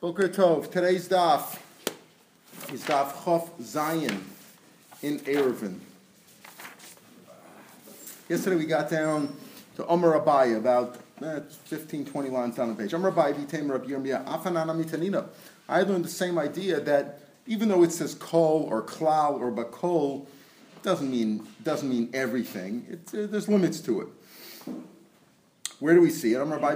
Boker Tov. Today's daf is daf Chof Zayin in Eruvin. Yesterday we got down to Omer Abai, about eh, 15, 20 lines down the page. Omer Abai, Vitem Rab Yirmiyah, Afanana Mitanina. I learned the same idea that even though it says kol or klal or bakol, doesn't mean doesn't mean everything. It, uh, there's limits to it. Where do we see it? Od klal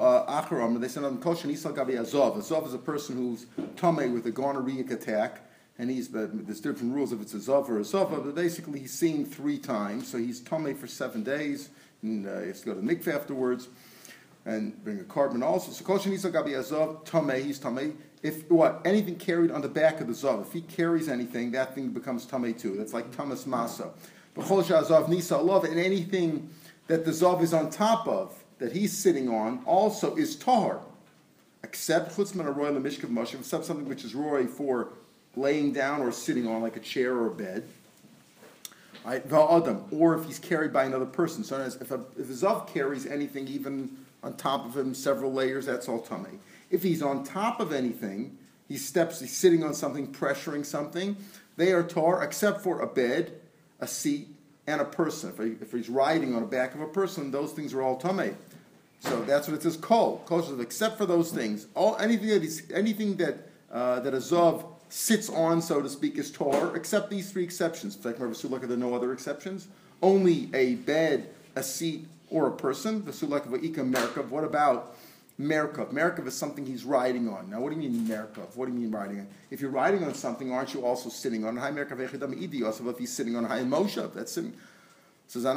uh, acharam. They said on kol shenisal gabi azov. Azov is a person who's tame with a gonorrheic attack, and he's but there's different rules if it's a zov or a zova. But basically, he's seen three times, so he's tame for seven days, and uh, he has to go to mikveh afterwards, and bring a carbon also. So kol shenisal gabi azov tame. He's tame. If what anything carried on the back of the zov, if he carries anything, that thing becomes tame too. That's like tamas masa. B'chol shazov nisa love, and anything that the Zav is on top of, that he's sitting on, also is Tahar. Except Chutzman Aroy Lemishkav Moshe, except something which is Roy for laying down or sitting on, like a chair or a bed. Right? Or if he's carried by another person. So if a, if a Zav carries anything even on top of him, several layers, that's all tummy. If he's on top of anything, he steps, he's sitting on something, pressuring something, they are tar, except for a bed, a seat, and a person. If, he, if he's riding on the back of a person, those things are all tamei. So that's what it says. Kol, kol except for those things. All anything that is anything that uh, that a zav sits on, so to speak, is tor, except these three exceptions. In fact, look at the no other exceptions. Only a bed, a seat, or a person. The V'sulak v'ika merkav. What about Merkov. Merkov is something he's riding on. Now, what do you mean Merkov? What do you mean riding on? If you're riding on something, aren't you also sitting on? High Merkov Echidam Idi, also if he's sitting on High Moshe, that's sitting. So what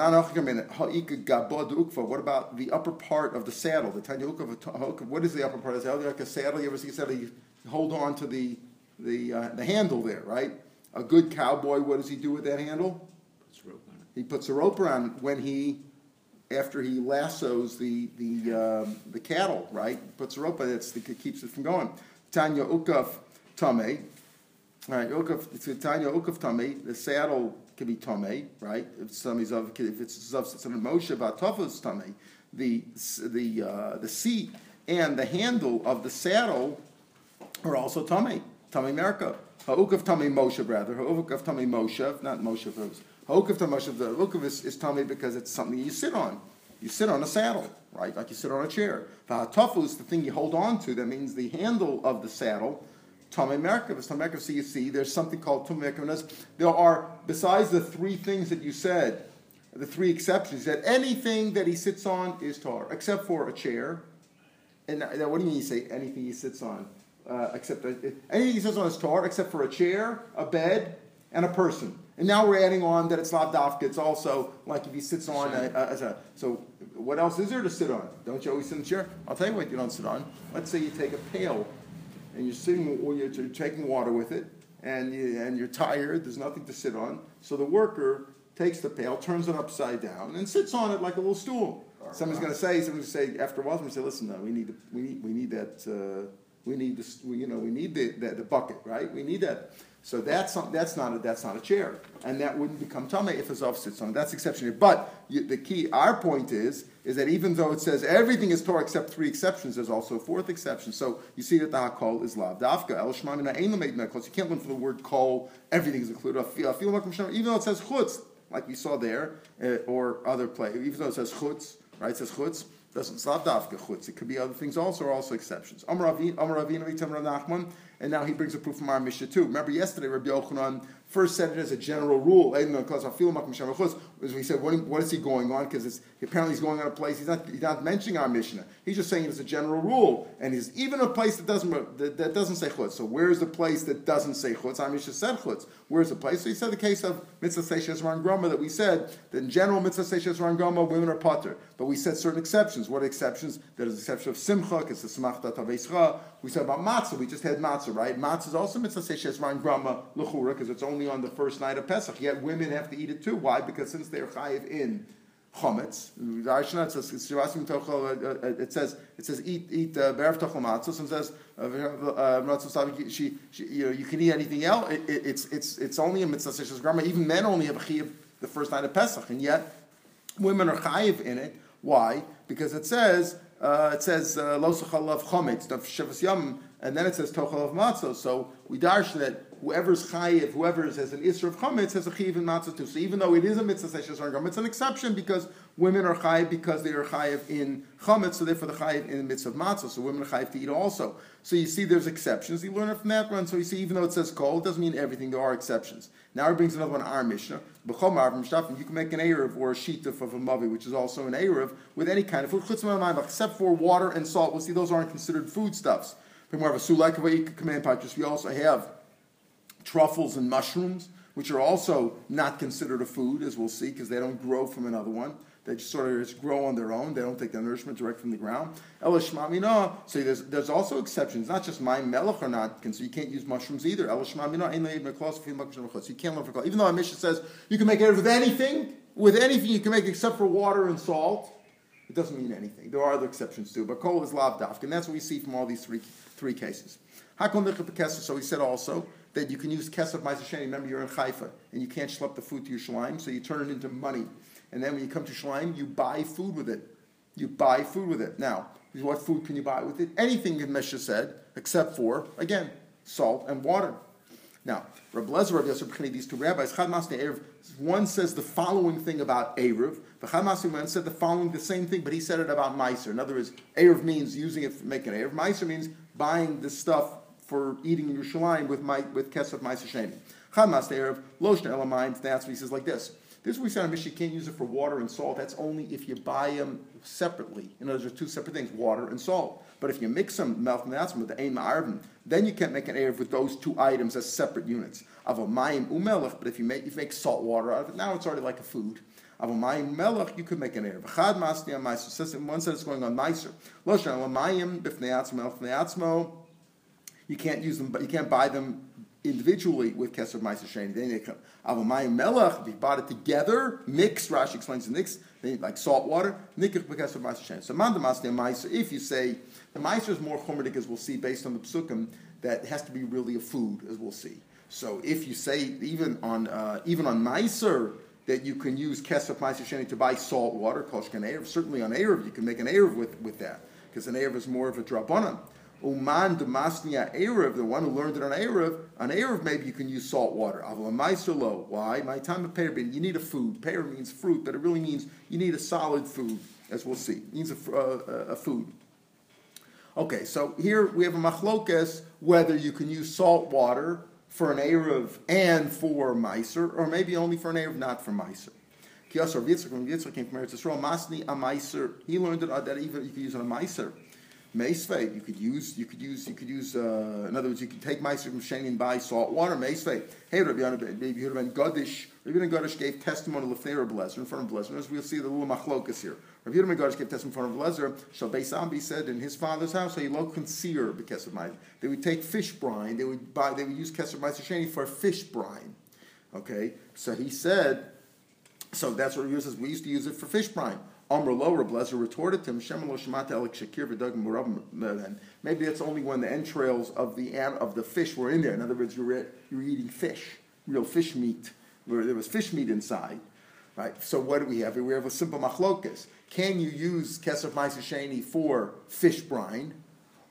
about the upper part of the saddle? The Tanya what is the upper part of the saddle? Like a saddle, you ever see a saddle? You hold on to the, the, uh, the handle there, right? A good cowboy, what does he do with that handle? Puts rope on it. He puts a rope around when he after he lassos the the uh, the cattle, right? Puts a rope on it, it keeps it from going. Tanya ukaf tame, right? Ukaf Tanya ukaf tame. The saddle can be tame, right? If somebody's of if it's of some Moshe batofos tame, the the uh, the seat and the handle of the saddle are also tame. Tame merka. Ha'ukav tame Moshe, rather. Ha'ukav tame Moshe, not Moshe. Tame Moshe. The ukav is, is tame because it's something you sit on. You sit on a saddle, right? Like you sit on a chair. Ha'atafu is the thing you hold on to. That means the handle of the saddle. Tame merkav. Tame merkav. So you see, there's something called tum merkav. There are, besides the three things that you said, the three exceptions, that anything that he sits on is tar, except for a chair. And now, what do you mean you say anything he sits on? uh, except uh, anything he says on his Torah except for a chair, a bed, and a person. And now we're adding on that it's not dafka. It's also like if he sits on a, a, a, so what else is there to sit on? Don't you always sit in a chair? I'll tell you what you don't sit on. Let's say you take a pail and you're sitting or you're taking water with it and you, and you're tired. There's nothing to sit on. So the worker takes the pail, turns it upside down, and sits on it like a little stool. Somebody's going to say, somebody's going to say after a while, somebody's going to say, listen, no, we need, we need, we need that. Uh, we need this, we, you know, we need the, the, the, bucket, right? We need that. So that's not, that's not a, that's not a chair, and that wouldn't become tame if a zav sits on. That's exceptional. But you, the key, our point is, is that even though it says everything is Torah except three exceptions, there's also a fourth exception. So you see that the hakol is lav dafka el shmamina ein You can't learn from the word kol. Everything is included. Even though it says chutz, like we saw there, uh, or other play, even though it says chutz, right? It says chutz doesn't, it's dafka chutz. It could be other things also, or also exceptions. Amar Nachman, and now he brings a proof from our Mishnah too. Remember yesterday, Rabbi Yochanan first said it as a general rule. As we said, what, what is he going on? Because apparently he's going on a place. He's not, he's not mentioning our Mishnah. He's just saying it's a general rule, and he's even a place that doesn't that, that doesn't say chutz. So where's the place that doesn't say chutz? Our Mishnah said chutz. Where's the place? So he said the case of mitzvah seishes ran grama that we said that in general mitzvah seishes ran grama women are potter, but we said certain exceptions. What exceptions? There's an exception of simcha, because the smachta taveischa. We said about matzah. We just had matzah, right? Matzah is also mitzvah seishes ran grama lechura because it's only on the first night of Pesach. Yet women have to eat it too. Why? Because since they're chayiv in chometz, it says it says eat eat berev tochel matzos and says she, she you know you can eat anything else. It, it, it's it's it's only a mitzvah seshas grama. Even men only have a chayiv the first night of Pesach, and yet women are chayiv in it. Why? Because it says uh, it says uh, lo of chometz, of shavas and then it says tochal of matzah. So we darsh that whoever's chayiv, whoever has an isra of chametz has a chayiv in matzah too. So even though it is a mitzvah seshas it's an exception because women are chayiv because they are chayiv in chametz, so therefore the chayiv in the mitzvah of matzah. So women are chayiv to eat also. So you see, there's exceptions. You learn it from that one. So you see, even though it says kol, it doesn't mean everything. There are exceptions. Now it brings another one, our Mishnah. You can make an erev or a sheetuf of a mavi, which is also an erev with any kind of food, except for water and salt. We'll see those aren't considered foodstuffs. We also have truffles and mushrooms, which are also not considered a food, as we'll see, because they don't grow from another one. They just sort of just grow on their own. They don't take their nourishment direct from the ground. Elishmamina. So there's, there's also exceptions. Not just my melech are not So You can't use mushrooms either. Elishmamina. You can't learn for Even though Amisha says you can make it with anything, with anything you can make except for water and salt. It doesn't mean anything. There are other exceptions too, but kol is lav and that's what we see from all these three three cases. So he said also that you can use kesef ma'aseh Remember, you're in Haifa, and you can't schlep the food to your shalim, so you turn it into money. And then when you come to shalim, you buy food with it. You buy food with it. Now, what food can you buy with it? Anything that Mesha said, except for, again, salt and water. Now, Rabbi Lezer, Rabbi Yosef these two rabbis, one says the following thing about Erev, The other one said the following, the same thing, but he said it about Meiser. In other words, Erev means using it for making Erev. Meiser means buying the stuff for eating in Yerushalayim with, my, with Kesef Meiser Sheni. Chamas Erev, Loshna Elamayim, that's what he says like this. This we said on Mishnah, you can't use it for water and salt. That's only if you buy them separately. In other words, two separate things, water and salt. But if you mix them, malchim with the aim arvin, then you can't make an erev with those two items as separate units. Of a mayim umelech, but if you make you make salt water out of it, now it's already like a food. Of a mayim melech, you could make an erev. Chad masni on meiser. One says it's going on meiser. Loshan mayim b'fnei atzmo You can't use them, but you can't buy them individually with Kesser Meiser Sheni. They come Avamayim Melech, if you bought it together, mixed, Rashi explains the mix, They need like salt water, Nikich Bekesser Meiser Sheni. So Mandamasne Meiser, if you say, the Meiser is more chomerdik, as we'll see based on the Psukim, that has to be really a food, as we'll see. So if you say, even on, uh, even on Meiser, that you can use Kesef Meiser Sheni to buy salt water, Koshkan Erev, certainly on Erev, you can make an Erev with, with that, because an Erev is more of a Drabonim. Uman demasnia Erev, the one who learned it on Erev, on Erev maybe you can use salt water. Avla Why? My time of Pear, you need a food. Pear means fruit, but it really means you need a solid food, as we'll see. It means a, uh, a food. Okay, so here we have a machlokes whether you can use salt water for an Erev and for Meiser, or maybe only for an Erev, not for Meiser. Kiyasar Yitzchak, when Yitzchak came from Eretz Yisrael, Masni a Meiser, he learned that, that even you use on a Meiser. Meisvei, you could use, you could use, you could use. Uh, in other words, you could take Meiser from Sheni and buy salt water. Meisvei. Hey, Rabbi Rabbi Yonav Gadish. Rabbi Yonav Gadish gave testimony of Lefnei Blazer in front of Blazer. As we'll see the little machlokas here. Rabbi Yonav Gadish gave testimony in front of Blazer. Shal Beisambi said in his father's house, he lo conceer because of my. They would take fish brine. They would buy. They would use Kesser Meiser Sheni for fish brine. Okay, so he said. So that's what he uses. We used to use it for fish brine. Amr lo Reblezer retorted to him, Shakir Maybe that's only when the entrails of the of the fish were in there. In other words, you were, you were eating fish, real fish meat, where there was fish meat inside. Right. So what do we have? We have a simple machlokas. Can you use kesef ma'aseh for fish brine,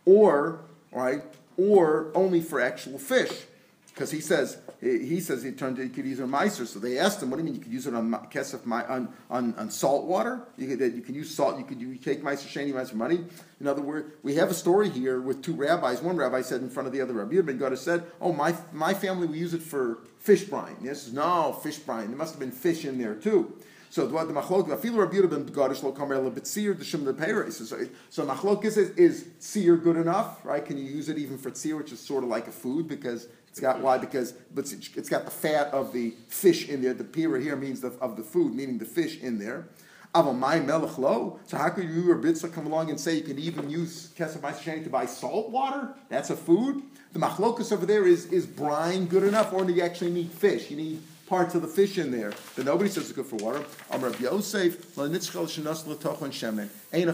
or right, or only for actual fish? Because he says he says he turned he could use it on meiser. So they asked him, "What do you mean you could use it on kesef on, on on salt water? You could you can use salt. You could you take meiser sheni meiser money. In other words, we have a story here with two rabbis. One rabbi said in front of the other rabbi, Ben Gada said, "Oh my my family we use it for fish brine." Yes, no fish brine. There must have been fish in there too. So the machlok, feel Rabbi ben Gadish lo kamer le betzir the peiris. So so machlok is is tzir good enough, right? Can you use it even for tzir, which is sort of like a food because it's got why because but it's got the fat of the fish in there. The pira here means the, of the food, meaning the fish in there. melech lo. So how could you or Bitza come along and say you can even use kesef ma'aseh to buy salt water? That's a food. The machlokus over there is is brine good enough, or do you actually need fish? You need parts of the fish in there that nobody says is good for water. Amar Yosef la nitzchel shenas l'tochon shemen ein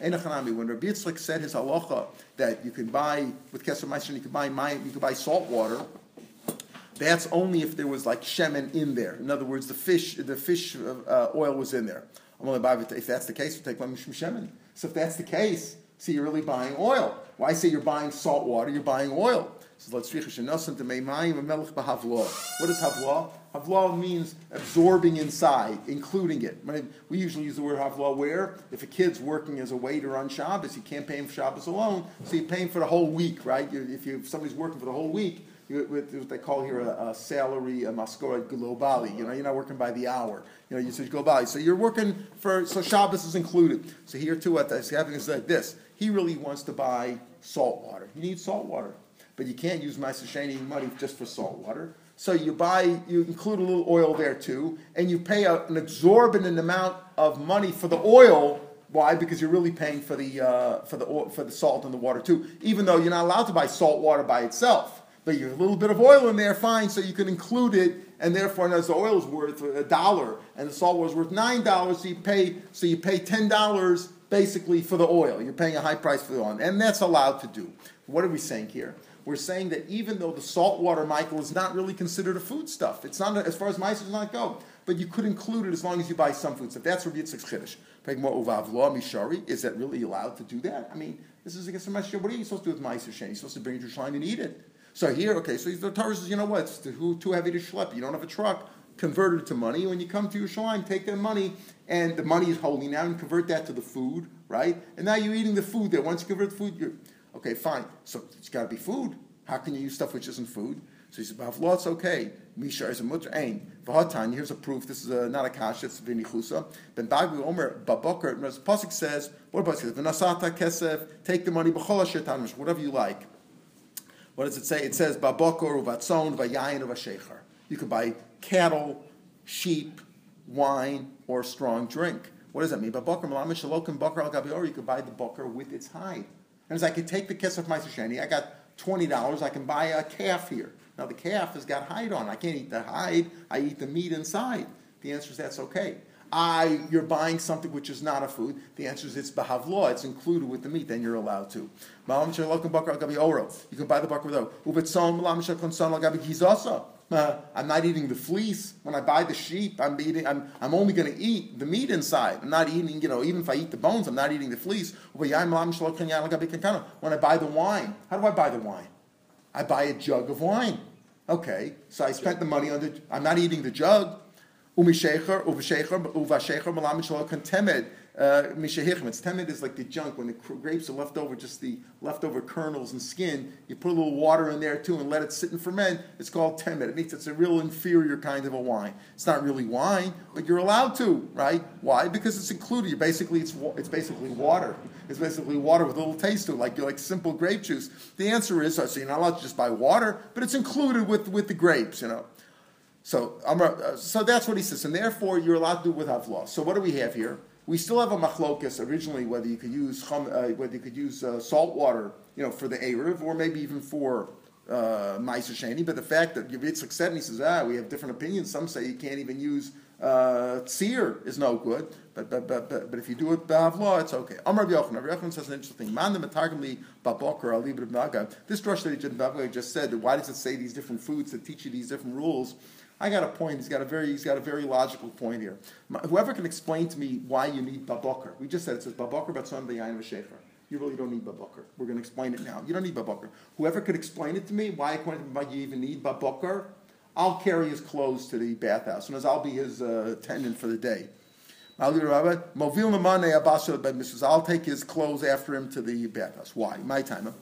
when Rabbi Yitzchak said his halacha that you can buy with Keser Meister, you can buy you can buy salt water. That's only if there was like shemen in there. In other words, the fish the fish uh, oil was in there. I'm only buying if that's the case, we'll take one shemen. So if that's the case, see, you're really buying oil. Why say you're buying salt water? You're buying oil. Let's What is havla? Havla means absorbing inside, including it. We usually use the word havla where if a kid's working as a waiter on Shabbos, you can't pay him for Shabbos alone, so you pay him for the whole week, right? If, you, if somebody's working for the whole week, you, what they call here a, a salary, a maskora globali. You know, you're not working by the hour. You know, you say globali. So you're working for, so Shabbos is included. So here too, what that's happening is like this. He really wants to buy salt water. You need salt water but you can't use Meister money just for salt water. So you buy, you include a little oil there too, and you pay a, an exorbitant amount of money for the oil. Why? Because you're really paying for the uh, for the for the salt and the water too. Even though you're not allowed to buy salt water by itself, but you have a little bit of oil in there, fine. So you can include it, and therefore, as the oil is worth a dollar and the salt water is worth nine dollars, so you pay so you pay ten dollars basically for the oil. You're paying a high price for the oil, and that's allowed to do. What are we saying here? we're saying that even though the saltwater, Michael, is not really considered a food stuff, it's not as far as mice does not go, but you could include it as long as you buy some food stuff. That's Rabbi Yitzchak's chiddush. mishari. Is that really allowed to do that? I mean, this is against the Mashiach. What are you supposed to do with mice You're supposed to bring it to Yerushalayim and eat it. So here, okay, so the Torah says, you know what? It's too, too heavy to schlep. You don't have a truck. Convert it to money. When you come to Yerushalayim, take that money, and the money is holy now, and convert that to the food, right? And now you're eating the food there. Once you convert the food, you're okay, fine. So it's got to be food. How can you use stuff which isn't food? So he said, Bavlo, it's okay. Misha is a mutter ain. V'hatan, here's a proof. This is a, not a kash, it's v'nichusa. Ben bagvi omer babokar, the Pasuk says, what about it? V'nasata kesef, take the money, b'chol whatever you like. What does it say? It says, babokar, uvatzon, v'yayin, uvashecher. You could buy cattle, sheep, wine, or strong drink. What does that mean? Babokar, malamish shalokim, bakar al gabior, you could buy the bakar with its hide. And as I could take the kesef ma'aseh I got $20, I can buy a calf here. Now, the calf has got hide on. I can't eat the hide, I eat the meat inside. The answer is that's okay. I, you're buying something which is not a food. The answer is it's law. It's included with the meat. Then you're allowed to. You can buy the bakar without. Uh, I'm not eating the fleece. When I buy the sheep, I'm eating. I'm, I'm only going to eat the meat inside. I'm not eating. You know, even if I eat the bones, I'm not eating the fleece. When I buy the wine, how do I buy the wine? I buy a jug of wine. Okay, so I spent the money on the. I'm not eating the jug. Umishecher, uvashecher, uvashecher, malam contemed. Uh, It's temed is like the junk when the grapes are left over, just the leftover kernels and skin. You put a little water in there too and let it sit and ferment. It's called temed. It means it's a real inferior kind of a wine. It's not really wine, but you're allowed to, right? Why? Because it's included. You're basically it's it's basically water. It's basically water with a little taste to it, like like simple grape juice. The answer is so you're not allowed to just buy water, but it's included with with the grapes, you know. So, uh, so that's what he says, and therefore you're allowed to do it with havla. So what do we have here? We still have a machlokas originally whether you could use uh, whether you could use uh, salt water, you know, for the erev or maybe even for uh, Sheni. But the fact that Yitzchak said, and he says, ah, we have different opinions. Some say you can't even use uh, tzir is no good, but but but but, but if you do it b'avla, it's okay. Amar Yochanan, Yochanan says an interesting thing. This drush that he just said, why does it say these different foods that teach you these different rules? I got a point. He's got a very, he's got a very logical point here. Whoever can explain to me why you need babokar. We just said it says babokar batson b'yayin v'shefer. You really don't need babokar. We're going to explain it now. You don't need babokar. Whoever could explain it to me why, why you even need babokar, I'll carry his clothes to the bathhouse, and as I'll be his uh, attendant for the day. I'll take his clothes after him to the bathhouse. Why? My time.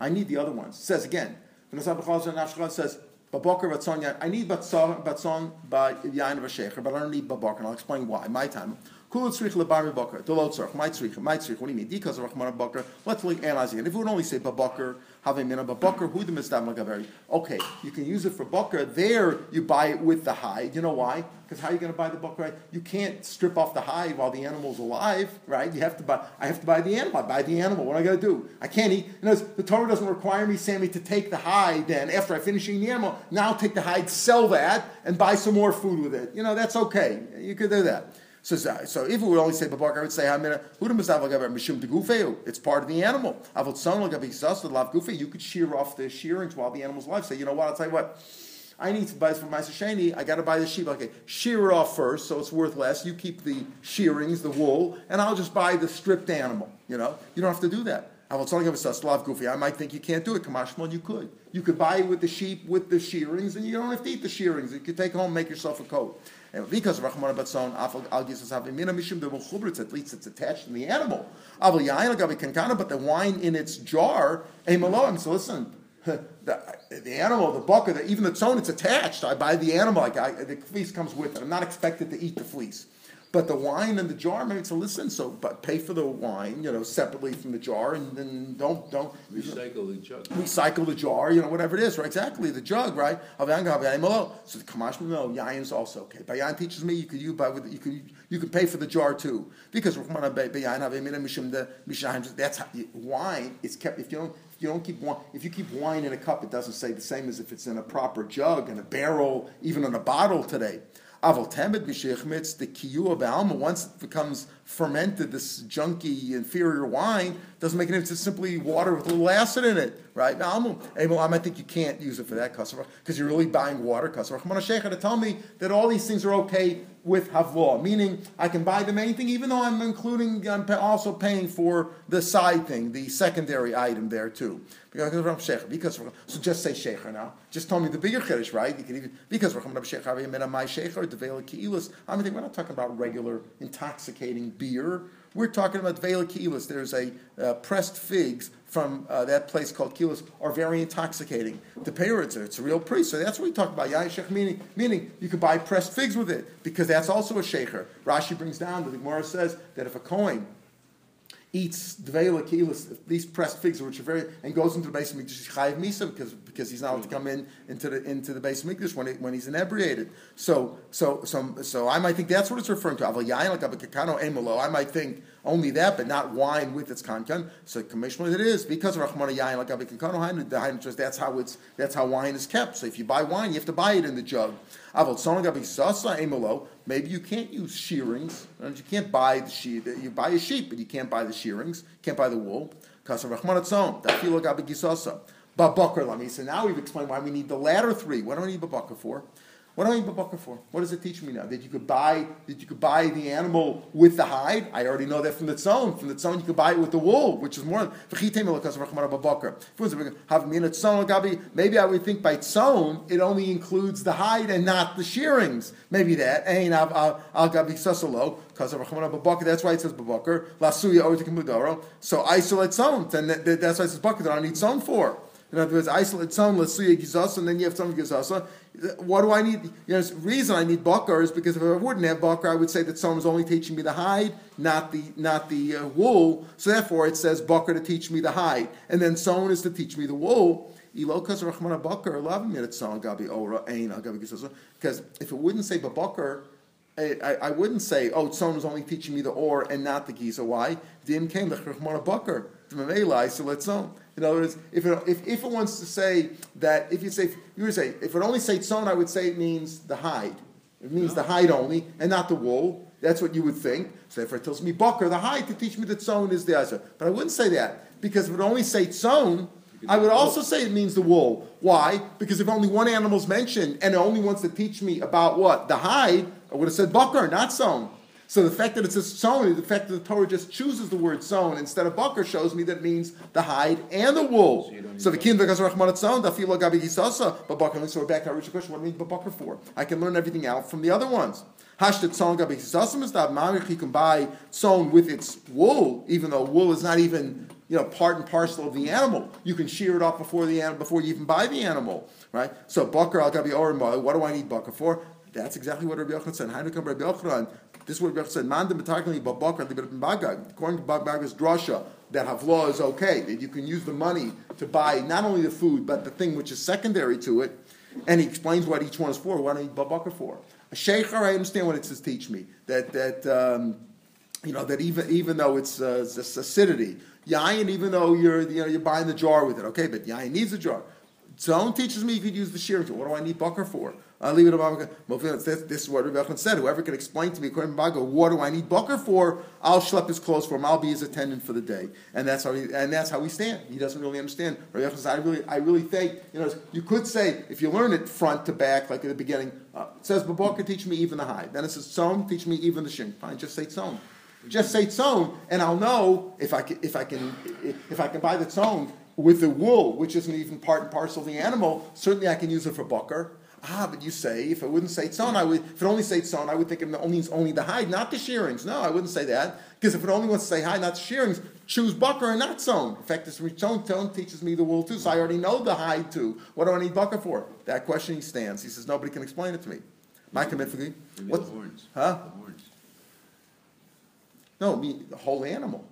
I need the other ones. It says again. says Babakar Batzon, I need Batzon by Yain Vashecher, but I don't need Babakar, and I'll explain why. My time. Kul tzrich lebar bakar. The lo tzrich. My tzrich. My tzrich. What do you mean? Because of Rahman bakar. Let's look analyzing it. If we would only say babakar, have a mina babakar, who the misdam lagaveri. Okay, you can use it for bakar. There, you buy it with the hide. You know why? Because how are you going to buy the bakar? You can't strip off the hide while the animal's alive, right? You have to buy. I have to buy the animal. I buy the animal. What am I going to do? I can't eat. You know, the Torah doesn't require me, Sammy, to take the hide. Then after I finish eating the animal, now take the hide, sell that, and buy some more food with it. You know, that's okay. You could do that. So, so if we would only say babak, I would say It's part of the animal. Will song be suslav guffe. You could shear off the shearings while the animal's alive. Say, you know what? I'll tell you what. I need to buy this for my Sheni, I got to buy the sheep. Okay, shear it off first, so it's worth less. You keep the shearings, the wool, and I'll just buy the stripped animal. You know, you don't have to do that. I will tell you Slav Goofy. I might think you can't do it. Kamashmal, you could. You could buy it with the sheep with the shearings, and you don't have to eat the shearings. You could take home, make yourself a coat. Because Rahman Batson, Al Mishim de at least it's attached to the animal. But the wine in its jar, Emaloim. So listen, the, the animal, the the, even the tzon, it's attached. I buy the animal, like I, the fleece comes with it. I'm not expected to eat the fleece. But the wine and the jar, maybe to listen. So, but pay for the wine, you know, separately from the jar, and then don't don't recycle the jug. Recycle the jar, you know, whatever it is, right? Exactly, the jug, right? So the kamash no yayin also okay. Bayan teaches me you could you buy with you could you could pay for the jar too because that's how wine is kept. If you don't you don't keep wine, if you keep wine in a cup, it doesn't say the same as if it's in a proper jug and a barrel, even in a bottle today. Aval temed b'sheichmitz, the kiyu of alma, once it becomes fermented, this junky, inferior wine, doesn't make any it, it's simply water with a little acid in it, right? Now, I'm, I think you can't use it for that customer because you're really buying water customer. to tell me that all these things are okay with havlaw, meaning I can buy them anything, even though I'm including, I'm also paying for the side thing, the secondary item there too. Because because so just say shecher now. Just tell me the bigger chiddush, right? You can even because we're my shecher devela ki'ilas. I mean, we're not talking about regular intoxicating beer. We're talking about vela ki'ilas. There's a uh, pressed figs from uh, that place called kilos are very intoxicating. The parents, are, it's a real priest, so that's what we talk about. Yain meaning, meaning you could buy pressed figs with it because that's also a shecher. Rashi brings down the Gemara says that if a coin eats kilos, these pressed figs, which are very, and goes into the Beis Mikdash, chayiv misa because because he's not allowed to come in into the into the Beis Mikdash when he, when he's inebriated. So so so so I might think that's what it's referring to. Aval yain like emolo. I might think only that, but not wine with its kankan. So commissionally it is because of Rachmana Yain like Abikakano the that's how it's that's how wine is kept. So if you buy wine, you have to buy it in the jug. Maybe you can't use shearings. You can't buy the sheep. You buy a sheep, but you can't buy the shearings. Can't buy the wool. So now we've explained why we need the latter three. What do we need babakar for? What do I babaka for? What does it teach me now? That you could buy that you could buy the animal with the hide? I already know that from the tzon. From the tzon, you could buy it with the wool, which is more. Maybe I would think by tzon it only includes the hide and not the shearings. Maybe that. because. That's why it says babakar lasuya So isolate tzon. And that's why it says babaka. That I need tzon for. In other words, isolate tzon lasuya gizasa, and then you have tzon gizasa. What do I need? You know, the reason I need bakar is because if I wouldn't have bakar, I would say that someone's only teaching me the hide, not the not the uh, wool. So therefore, it says bakar to teach me the hide, and then someone is to teach me the wool. Because if it wouldn't say babakar, I, I, I, wouldn't say, oh, someone was only teaching me the or and not the giza. Why? Dim came the chachmana bakar. So let's know. In other words, if it, if, if it wants to say that, if you say, you would say, if it only say tzon, I would say it means the hide. It means the hide only, and not the wool. That's what you would think. So if it tells me bucker, the hide, to teach me that tzon is the answer. But I wouldn't say that, because if it only say tzon, I would also say it means the wool. Why? Because if only one animal is mentioned, and it only wants to teach me about what? The hide, I would have said bucker, not tzon. So the fact that it says sown, the fact that the Torah just chooses the word sown instead of bakar shows me that it means the hide and the wool. So, the king because Rahman sown, the filo gabi gisasa, but bakar. So we're back to our original question: What do you need bakar for? I can learn everything out from the other ones. Hashtat sown gabi gisasa is that marich. You can buy sown with its wool, even though wool is not even you know part and parcel of the animal. You can shear it off before the animal before you even buy the animal, right? So bakar al gabi What do I need bakar for? That's exactly what Rabbi Yochanan said. Come Rabbi Yochanan this is what Rebbe said. Mandim b'tarkali babakar libet According to Baga's drasha, that havlaw is okay. That you can use the money to buy not only the food but the thing which is secondary to it. And he explains what each one is for. What I need babakar for. A sheikh, I understand what it says. Teach me that that. Um, you know that even even though it's uh, this acidity, yayin, even though you're you know you're buying the jar with it, okay, but yayin needs a jar. Zone teaches me you could use the shear. What do I need bucker for? I'll leave it about this, this is what Rabbi Yochanan said. Whoever can explain to me, according to Bago, what do I need bucker for? I'll schlep his clothes for him. I'll be his attendant for the day, and that's how he, and that's how we stand. He doesn't really understand. Rabbi Yochanan said, I really, I really think you know. You could say if you learn it front to back, like at the beginning, uh, it says Baboka teach me even the high. Then it says Tzom teach me even the shin. Fine, just say Tzom. Just say Tzom, and I'll know if I can, if I can, if I can buy the Tzom with the wool, which isn't even part and parcel of the animal. Certainly, I can use it for bucker. Ah, but you say if it wouldn't say tzon, I would. If it only say tzon, I would think it only only the hide, not the shearings. No, I wouldn't say that because if it only wants to say hide, not the shearings, choose bucker and not tzon. In fact, this tzon tone teaches me the wool too, so I already know the hide too. What do I need bucker for? That question he stands. He says nobody can explain it to me. My commitment. What? The horns. Huh? The horns. No, me the whole animal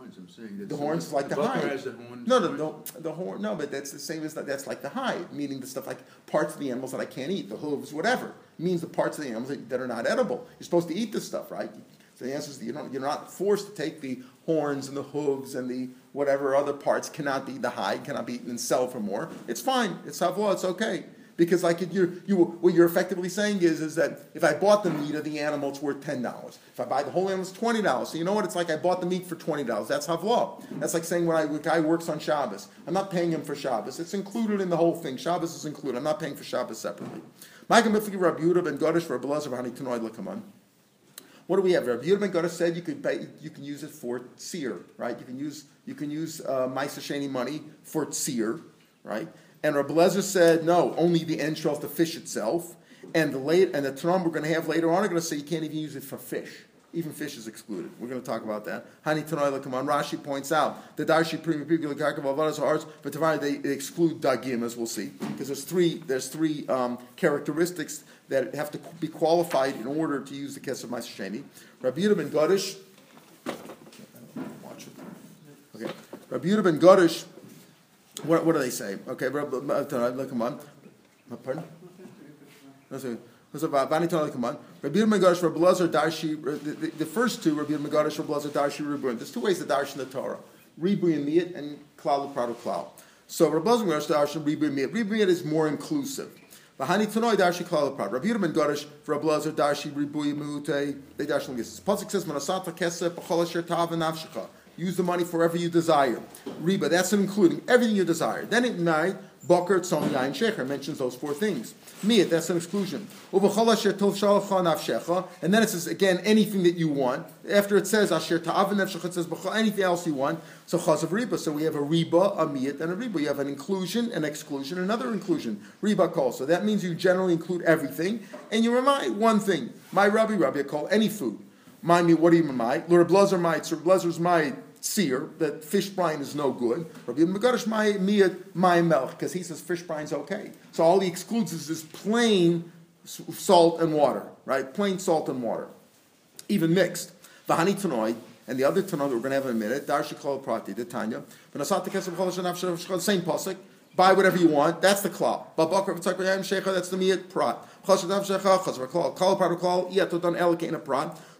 horns. I'm saying the horns like the, the hide. Has the horns. No, the, the, the horn. No, but that's the same as that. That's like the hide, meaning the stuff like parts of the animals that I can't eat, the hooves, whatever. It means the parts of the animals that, that are not edible. You're supposed to eat this stuff, right? So the answer is you're not, you're not forced to take the horns and the hooves and the whatever other parts cannot be the hide, cannot be eaten and sell for more. It's fine. It's havla. It's okay. Because like you, you, what you're effectively saying is, is that if I bought the meat of the animal, it's worth ten dollars. If I buy the whole animal, it's twenty dollars. So you know what? It's like I bought the meat for twenty dollars. That's havlah. That's like saying when I, a guy works on Shabbos, I'm not paying him for Shabbos. It's included in the whole thing. Shabbos is included. I'm not paying for Shabbos separately. What do we have? Rabbi Yehuda ben Gadish said you could pay, you can use it for tzir, right? You can use you can use uh, money for tzir, right? And Rabbi Lezer said, no, only the entrails, of the fish itself. And the late and the Tanam we're going to have later on are going to say you can't even use it for fish. Even fish is excluded. We're going to talk about that. Hani Come on, Rashi points out the Darshi Pigula Karkavalas hearts, but they, they exclude Dagim, as we'll see, because there's three there's three um, characteristics that have to be qualified in order to use the Kesef Ma'aseh Rabbi Yehuda ben Gadish. Okay, Rabbi Yehuda ben Gadish what, what do they say? Okay, look, come on. Uh, pardon? Come on. Rabbi Megash, Rabbi Lazar, Darshi. The, the, first two, Rabbi Megash, Rabbi Lazar, Darshi, Ribuin. There's two ways to Darsh in the Torah: Ribuin Miyat and Klal Prado Klal. So Rabbi Lazar Megash, Darshi, Ribuin Miyat. Ribuin is more inclusive. Bahani Tanoi Darshi Klal Prado. Rabbi ben Rabbi Lazar, Darshi, Ribuin Mute. They Darsh Lingis. Pasuk says, "Manasata Kesef, B'chol Asher Tav and Nafshecha." Use the money for whatever you desire. Riba, that's an including everything you desire. Then at night, Boker, Tzom, Yain, Shecher mentions those four things. Miyat, that's an exclusion. And then it says again anything that you want. After it says Asher it says anything else you want. So Chaz of Riba. So we have a Riba, a Miyat, and a Riba. You have an inclusion, an exclusion, another inclusion. Riba call. So that means you generally include everything. And you remind one thing. My Rabbi, Rabbi, call any food. My me, what do you my? Lord Blazer might, Sir Blazer's my seer that fish brine is no good. Rabbi Megarish my milk because he says fish brine's okay. So all he excludes is this plain salt and water, right? Plain salt and water, even mixed. Vahani tanoi. And the other tanoi that we're going to have in a minute, Darshi Kol Prati, the Tanya. The same pasuk. Buy whatever you want. That's the klal. That's the miyat prat.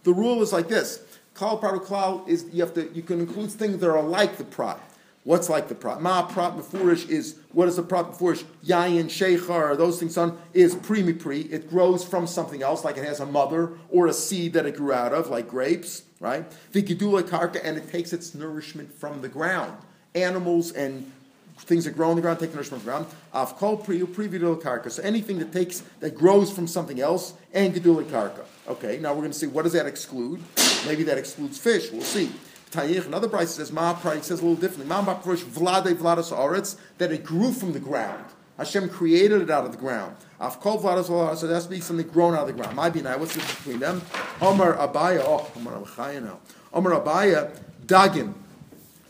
The rule is like this. Klal prat klal is you have to you can include things that are like the prat. What's like the prat? Ma prat mefurish is what is the prat mefurish? Yayin sheikhar those things on is primi pri. It grows from something else, like it has a mother or a seed that it grew out of, like grapes, right? Vikidula karka, and it takes its nourishment from the ground. Animals and things that grow on the ground take nourishment from the ground. Av kol priu prividul karka. So anything that takes that grows from something else and gedula karka. Okay, now we're going to see what does that exclude. Maybe that excludes fish. We'll see. Tayich, another price says Ma price says a little differently. Ma Bakrush Vlade Vladas Aretz that it grew from the ground. Hashem created it out of the ground. Af kol Vladas so that's be something grown out of the ground. My be what's the difference between them? Omar Abaya, oh, Omar Abaya now. Omar Abaya, Dagim,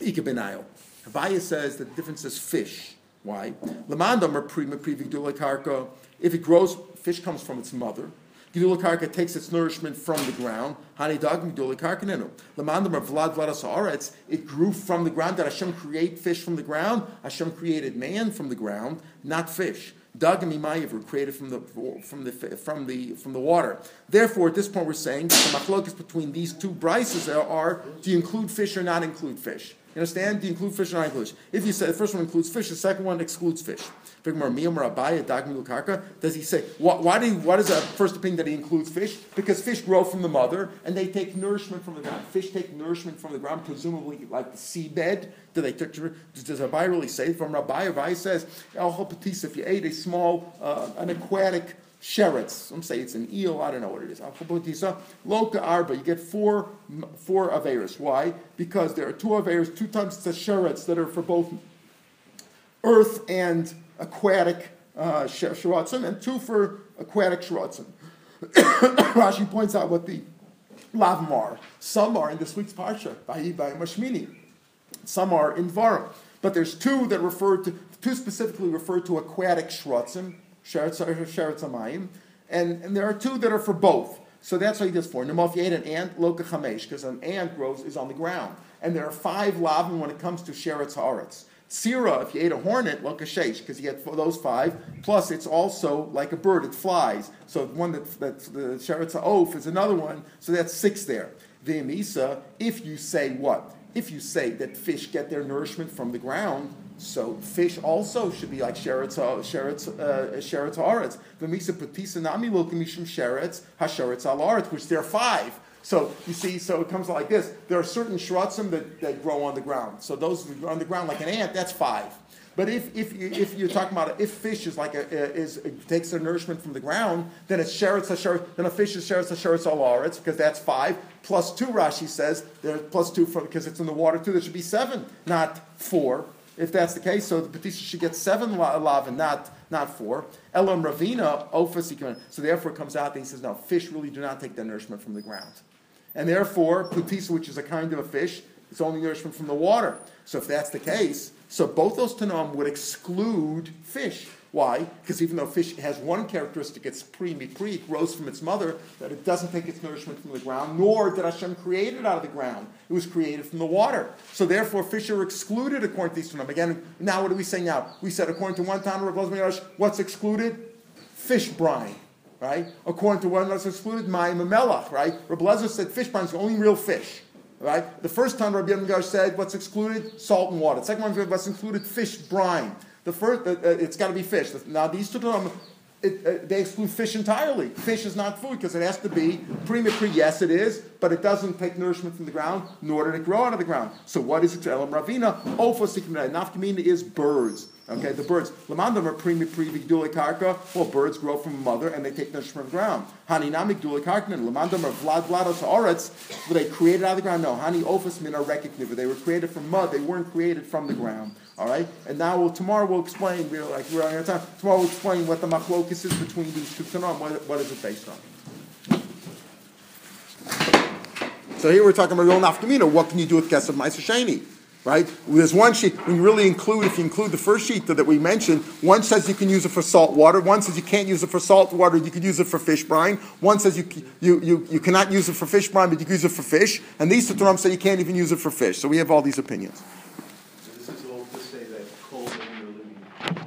Ike Benayo. Abaya says that the difference is fish. Why? Lamandam or prima privigdula karka. If it grows, fish comes from its mother. Gidula karka takes its nourishment from the ground. Hani dag gidula karka nenu. Lamandam or vlad vladas It grew from the ground. Did Hashem create fish from the ground? Hashem created man from the ground, not fish. Dag and Mimayev were created from the from the from the from the water. Therefore, at this point, we're saying the machlokes between these two brises are: do you include fish or not include fish? You understand? Do you include fish or not include fish? If you say the first one includes fish, the second one excludes fish. Does he say why, why do you, what is the first opinion that he includes fish? Because fish grow from the mother and they take nourishment from the ground. Fish take nourishment from the ground, presumably like the seabed. Do they take, does Rabbi really say from Rabbi? Rabbi says, if you ate a small, uh, an aquatic sheretz. Some say it's an eel. I don't know what it is. Loka arba. You get four four averis. Why? Because there are two averis, two times the sheretz that are for both earth and aquatic uh, and two for aquatic shiratzim. Rashi points out what the lavim are. Some are in this week's parsha, by Mashmini. Some are in Varim. But there's two that refer to, two specifically refer to aquatic shiratzim, sheretz and, and there are two that are for both. So that's what he does for. Nemo, if you ate an ant, loka chamesh, because an ant grows is on the ground. And there are five lavim when it comes to sheretz haaretz. Sira, if you ate a hornet, loka sheish, because you get those five. Plus, it's also like a bird; it flies. So one that that's the sheretz oaf is another one. So that's six there. V'imisa, if you say what? If you say that fish get their nourishment from the ground, so fish also should be like sheretz sheretz uh, sheretz haaretz. V'misa patisa nami lokimishim sheretz hasheretz al which there are five. So you see, so it comes like this. There are certain shrotzim that, that grow on the ground. So those on the ground like an ant, that's five. But if, if, if you're talking about if fish is like a, is takes their nourishment from the ground, then it's sheretz hasheretz. Then a fish is sheretz hasheretz al because that's five plus two. Rashi says there plus two for, because it's in the water too. There should be seven, not four if that's the case, so the Patisha should get seven lavin, not, not four. Elam Ravina, Ofas, so therefore it comes out that he says, no, fish really do not take their nourishment from the ground. And therefore, Putisa, which is a kind of a fish, it's only nourishment from the water. So if that's the case, so both those Tanam would exclude fish. Why? Because even though fish has one characteristic, it's pre pre, it grows from its mother, that it doesn't take its nourishment from the ground, nor did Hashem create it out of the ground. It was created from the water. So therefore, fish are excluded according to these Tanam. Again, now what do we say now? We said according to one Tanam, what's excluded? Fish brine. Right? According to one that's excluded, Mayim Melach, right? Rabbi said fish brine is the only real fish. Right? The first time Rabbi Yirmiyahu said what's excluded? Salt and water. The second one what's included? Fish brine. The first, uh, it's got to be fish. Now these two it, uh, they exclude fish entirely. Fish is not food because it has to be premature. Yes, it is, but it doesn't take nourishment from the ground, nor did it grow out of the ground. So what is it? Elam Ravina, Nafkamina is birds. Okay, the birds. Lamandam are primi privi karka. Well, birds grow from mother and they take nourishment from the ground. Haninamik dula karkman. Lamandam are vlad vlados oretz. Were they created out of the ground? No. Hani ofis min are They were created from mud. They weren't created from the ground. All right, and now we'll, tomorrow we'll explain. We're like we're on our time. Tomorrow we'll explain what the machlokis is between these two tanam. What, what is it based on? So here we're talking about real nafkamina. What can you do with kesef ma'aser sheni? Right? There's one sheet, when you really include, if you include the first sheet that we mentioned, one says you can use it for salt water, one says you can't use it for salt water, you could use it for fish brine, one says you, you, you, you cannot use it for fish brine, but you can use it for fish, and these two say you can't even use it for fish. So we have all these opinions.